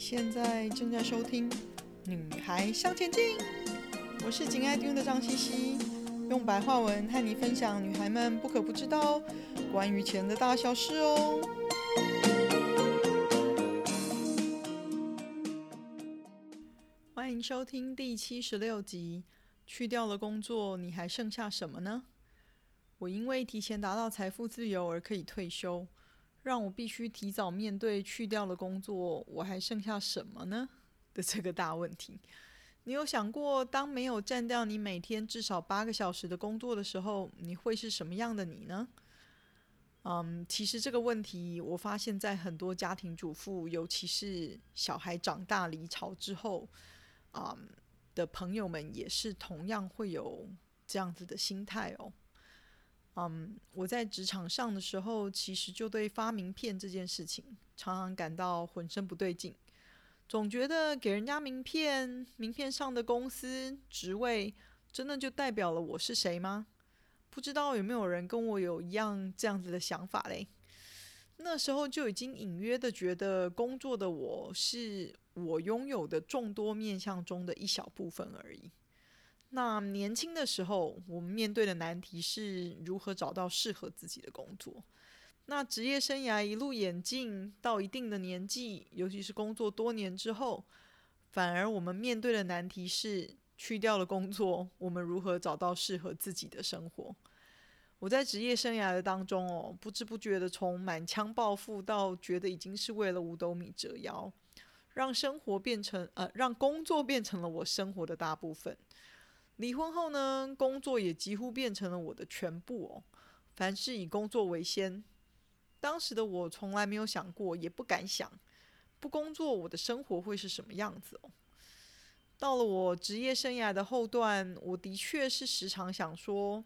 现在正在收听《女孩向前进》，我是紧爱听的张茜茜，用白话文和你分享女孩们不可不知道关于钱的大小事哦。欢迎收听第七十六集。去掉了工作，你还剩下什么呢？我因为提前达到财富自由而可以退休。让我必须提早面对去掉了工作，我还剩下什么呢的这个大问题。你有想过，当没有占掉你每天至少八个小时的工作的时候，你会是什么样的你呢？嗯，其实这个问题，我发现在很多家庭主妇，尤其是小孩长大离巢之后，嗯的朋友们，也是同样会有这样子的心态哦。嗯我在职场上的时候，其实就对发名片这件事情常常感到浑身不对劲，总觉得给人家名片，名片上的公司职位，真的就代表了我是谁吗？不知道有没有人跟我有一样这样子的想法嘞？那时候就已经隐约的觉得，工作的我是我拥有的众多面向中的一小部分而已。那年轻的时候，我们面对的难题是如何找到适合自己的工作。那职业生涯一路演进到一定的年纪，尤其是工作多年之后，反而我们面对的难题是去掉了工作，我们如何找到适合自己的生活？我在职业生涯的当中哦，不知不觉的从满腔抱负到觉得已经是为了五斗米折腰，让生活变成呃，让工作变成了我生活的大部分。离婚后呢，工作也几乎变成了我的全部哦。凡事以工作为先。当时的我从来没有想过，也不敢想，不工作我的生活会是什么样子哦。到了我职业生涯的后段，我的确是时常想说，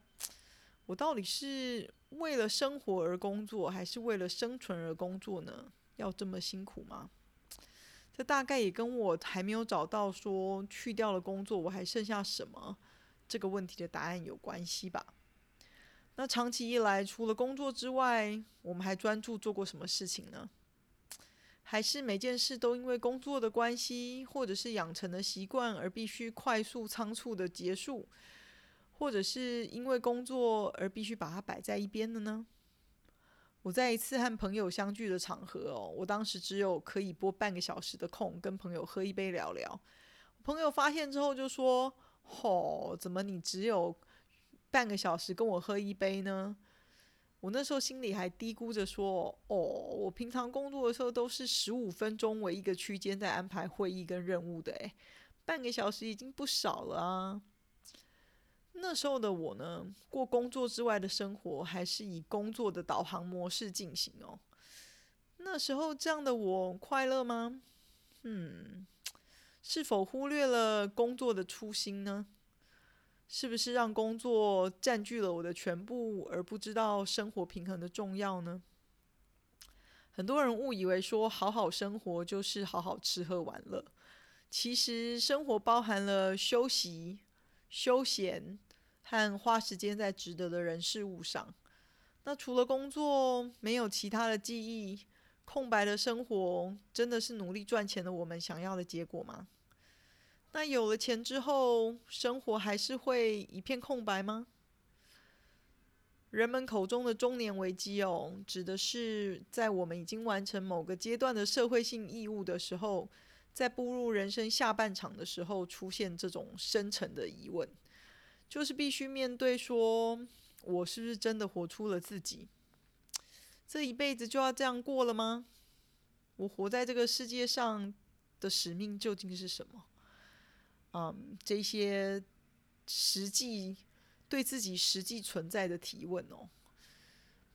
我到底是为了生活而工作，还是为了生存而工作呢？要这么辛苦吗？这大概也跟我还没有找到说去掉了工作，我还剩下什么这个问题的答案有关系吧。那长期以来，除了工作之外，我们还专注做过什么事情呢？还是每件事都因为工作的关系，或者是养成的习惯而必须快速仓促的结束，或者是因为工作而必须把它摆在一边的呢？我在一次和朋友相聚的场合哦，我当时只有可以拨半个小时的空跟朋友喝一杯聊聊。朋友发现之后就说：“吼，怎么你只有半个小时跟我喝一杯呢？”我那时候心里还嘀咕着说：“哦，我平常工作的时候都是十五分钟为一个区间在安排会议跟任务的，诶，半个小时已经不少了啊。”那时候的我呢，过工作之外的生活，还是以工作的导航模式进行哦。那时候这样的我快乐吗？嗯，是否忽略了工作的初心呢？是不是让工作占据了我的全部，而不知道生活平衡的重要呢？很多人误以为说好好生活就是好好吃喝玩乐，其实生活包含了休息、休闲。和花时间在值得的人事物上，那除了工作，没有其他的记忆，空白的生活，真的是努力赚钱的我们想要的结果吗？那有了钱之后，生活还是会一片空白吗？人们口中的中年危机哦，指的是在我们已经完成某个阶段的社会性义务的时候，在步入人生下半场的时候，出现这种深沉的疑问。就是必须面对说，我是不是真的活出了自己？这一辈子就要这样过了吗？我活在这个世界上的使命究竟是什么？嗯，这些实际对自己实际存在的提问哦。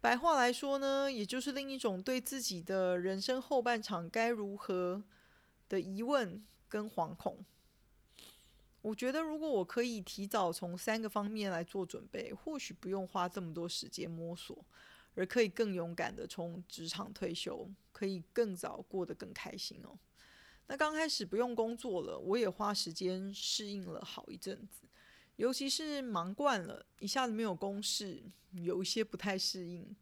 白话来说呢，也就是另一种对自己的人生后半场该如何的疑问跟惶恐。我觉得，如果我可以提早从三个方面来做准备，或许不用花这么多时间摸索，而可以更勇敢的从职场退休，可以更早过得更开心哦。那刚开始不用工作了，我也花时间适应了好一阵子，尤其是忙惯了，一下子没有公事，有一些不太适应。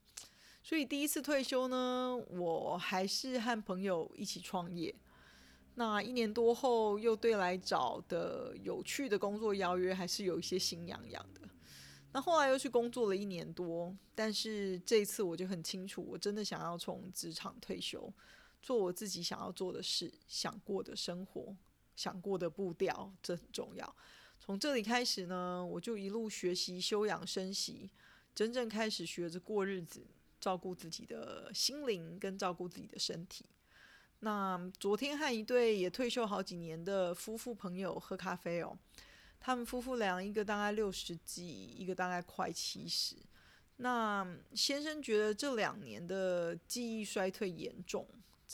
所以第一次退休呢，我还是和朋友一起创业。那一年多后，又对来找的有趣的工作邀约，还是有一些心痒痒的。那后来又去工作了一年多，但是这次我就很清楚，我真的想要从职场退休，做我自己想要做的事，想过的生活，想过的步调，这很重要。从这里开始呢，我就一路学习、休养生息，真正开始学着过日子，照顾自己的心灵，跟照顾自己的身体。那昨天和一对也退休好几年的夫妇朋友喝咖啡哦。他们夫妇俩，一个大概六十几，一个大概快七十。那先生觉得这两年的记忆衰退严重，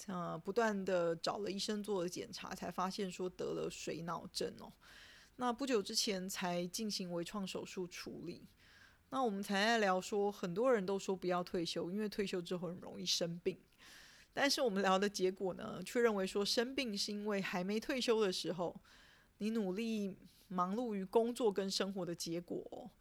呃，不断的找了医生做了检查，才发现说得了水脑症哦。那不久之前才进行微创手术处理。那我们才在聊说，很多人都说不要退休，因为退休之后很容易生病。但是我们聊的结果呢，却认为说生病是因为还没退休的时候，你努力。忙碌于工作跟生活的结果，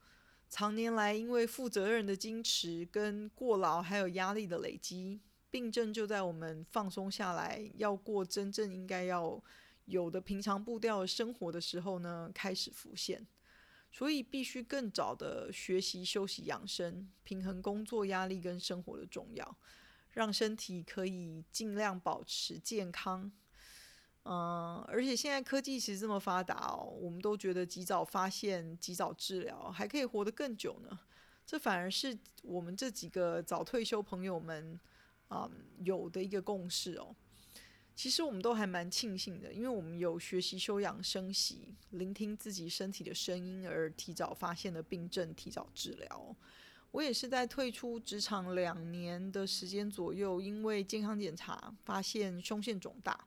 长年来因为负责任的矜持跟过劳，还有压力的累积，病症就在我们放松下来，要过真正应该要有的平常步调生活的时候呢，开始浮现。所以必须更早的学习休息养生，平衡工作压力跟生活的重要，让身体可以尽量保持健康。嗯，而且现在科技其实这么发达哦，我们都觉得及早发现、及早治疗还可以活得更久呢。这反而是我们这几个早退休朋友们嗯有的一个共识哦。其实我们都还蛮庆幸的，因为我们有学习休养生息，聆听自己身体的声音，而提早发现了病症，提早治疗。我也是在退出职场两年的时间左右，因为健康检查发现胸腺肿大。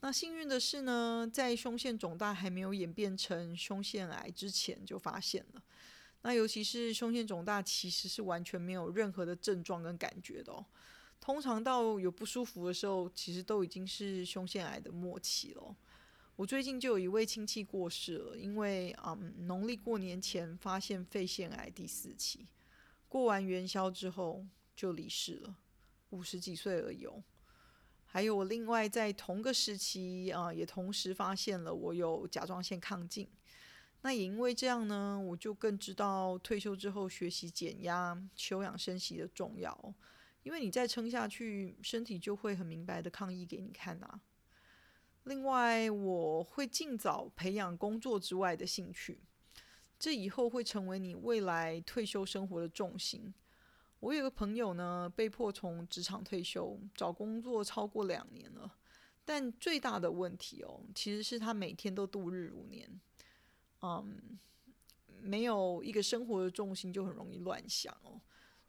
那幸运的是呢，在胸腺肿大还没有演变成胸腺癌之前就发现了。那尤其是胸腺肿大，其实是完全没有任何的症状跟感觉的哦。通常到有不舒服的时候，其实都已经是胸腺癌的末期了。我最近就有一位亲戚过世了，因为嗯，农历过年前发现肺腺癌第四期，过完元宵之后就离世了，五十几岁而已。还有我另外在同个时期啊、也同时发现了我有甲状腺亢进。那也因为这样呢，我就更知道退休之后学习减压、休养生息的重要。因为你再撑下去，身体就会很明白的抗议给你看呐、啊。另外，我会尽早培养工作之外的兴趣，这以后会成为你未来退休生活的重心。我有个朋友呢，被迫从职场退休，找工作超过两年了。但最大的问题哦，其实是他每天都度日如年，嗯，没有一个生活的重心，就很容易乱想哦。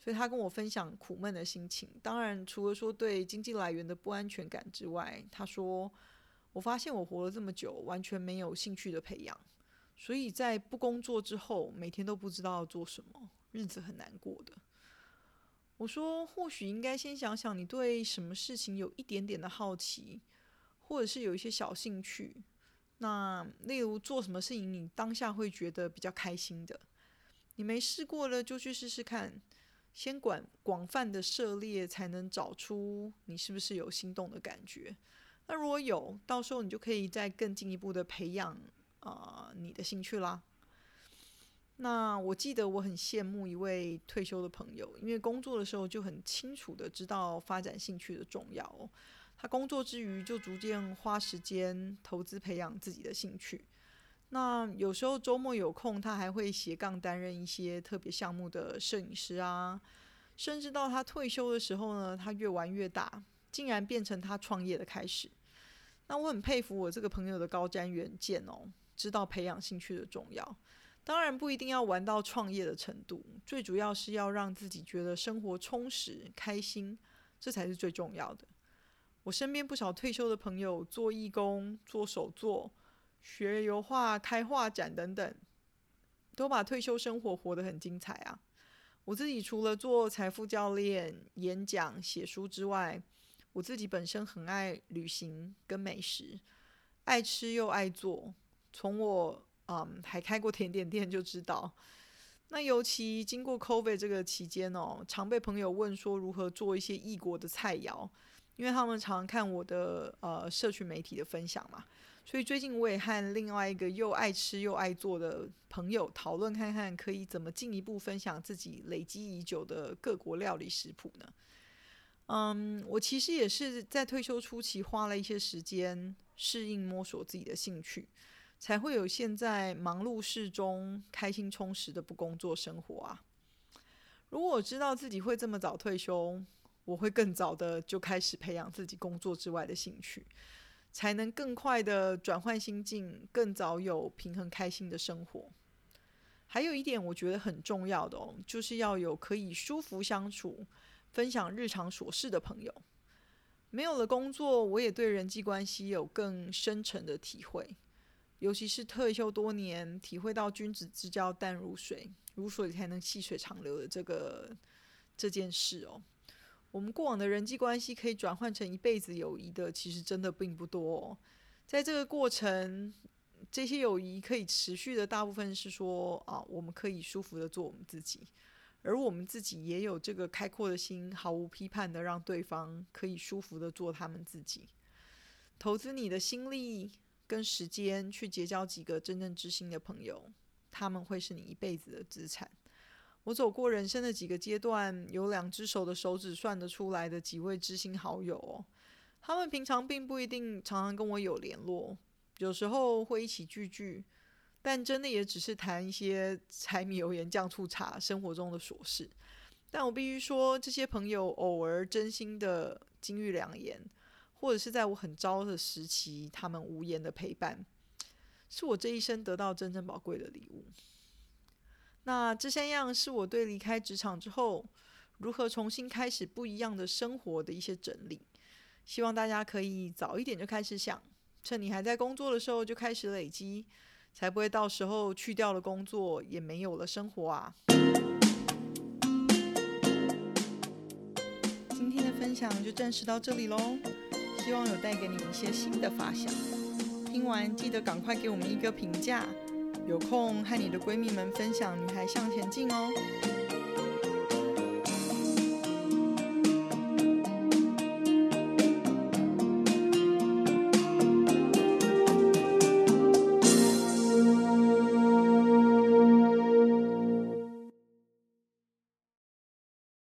所以他跟我分享苦闷的心情。当然，除了说对经济来源的不安全感之外，他说：“我发现我活了这么久，完全没有兴趣的培养，所以在不工作之后，每天都不知道做什么，日子很难过的。”我说，或许应该先想想，你对什么事情有一点点的好奇，或者是有一些小兴趣。那例如做什么事情，你当下会觉得比较开心的，你没试过了就去试试看。先管广泛的涉猎，才能找出你是不是有心动的感觉。那如果有，到时候你就可以再更进一步的培养啊、呃、你的兴趣啦。那我记得我很羡慕一位退休的朋友，因为工作的时候就很清楚的知道发展兴趣的重要。他工作之余就逐渐花时间投资培养自己的兴趣。那有时候周末有空，他还会斜杠担任一些特别项目的摄影师啊。甚至到他退休的时候呢，他越玩越大，竟然变成他创业的开始。那我很佩服我这个朋友的高瞻远见哦，知道培养兴趣的重要。当然不一定要玩到创业的程度，最主要是要让自己觉得生活充实、开心，这才是最重要的。我身边不少退休的朋友做义工、做手作、学油画、开画展等等，都把退休生活活得很精彩啊！我自己除了做财富教练、演讲、写书之外，我自己本身很爱旅行跟美食，爱吃又爱做。从我嗯，还开过甜点店就知道。那尤其经过 COVID 这个期间哦，常被朋友问说如何做一些异国的菜肴。因为他们常看我的呃社群媒体的分享嘛，所以最近我也和另外一个又爱吃又爱做的朋友讨论，看看可以怎么进一步分享自己累积已久的各国料理食谱呢？嗯，我其实也是在退休初期花了一些时间适应摸索自己的兴趣，才会有现在忙碌适中、开心充实的不工作生活啊。如果我知道自己会这么早退休，我会更早的就开始培养自己工作之外的兴趣，才能更快的转换心境，更早有平衡开心的生活。还有一点我觉得很重要的哦，就是要有可以舒服相处、分享日常琐事的朋友。没有了工作，我也对人际关系有更深沉的体会，尤其是退休多年，体会到君子之交淡如水。如水才能细水长流的这个这件事哦，我们过往的人际关系可以转换成一辈子友谊的，其实真的并不多。在这个过程，这些友谊可以持续的大部分是说啊，我们可以舒服的做我们自己，而我们自己也有这个开阔的心，毫无批判的让对方可以舒服的做他们自己。投资你的心力跟时间去结交几个真正知心的朋友。他们会是你一辈子的资产。我走过人生的几个阶段，有两只手的手指算得出来的几位知心好友哦。他们平常并不一定常常跟我有联络，有时候会一起聚聚，但真的也只是谈一些柴米油盐酱醋茶生活中的琐事。但我必须说，这些朋友偶尔真心的金玉良言，或者是在我很糟的时期，他们无言的陪伴。是我这一生得到真正宝贵的礼物。那这三样是我对离开职场之后如何重新开始不一样的生活的一些整理。希望大家可以早一点就开始想，趁你还在工作的时候就开始累积，才不会到时候去掉了工作也没有了生活啊。今天的分享就暂时到这里喽，希望有带给你一些新的发想。听完记得赶快给我们一个评价，有空和你的闺蜜们分享《女孩向前进》哦。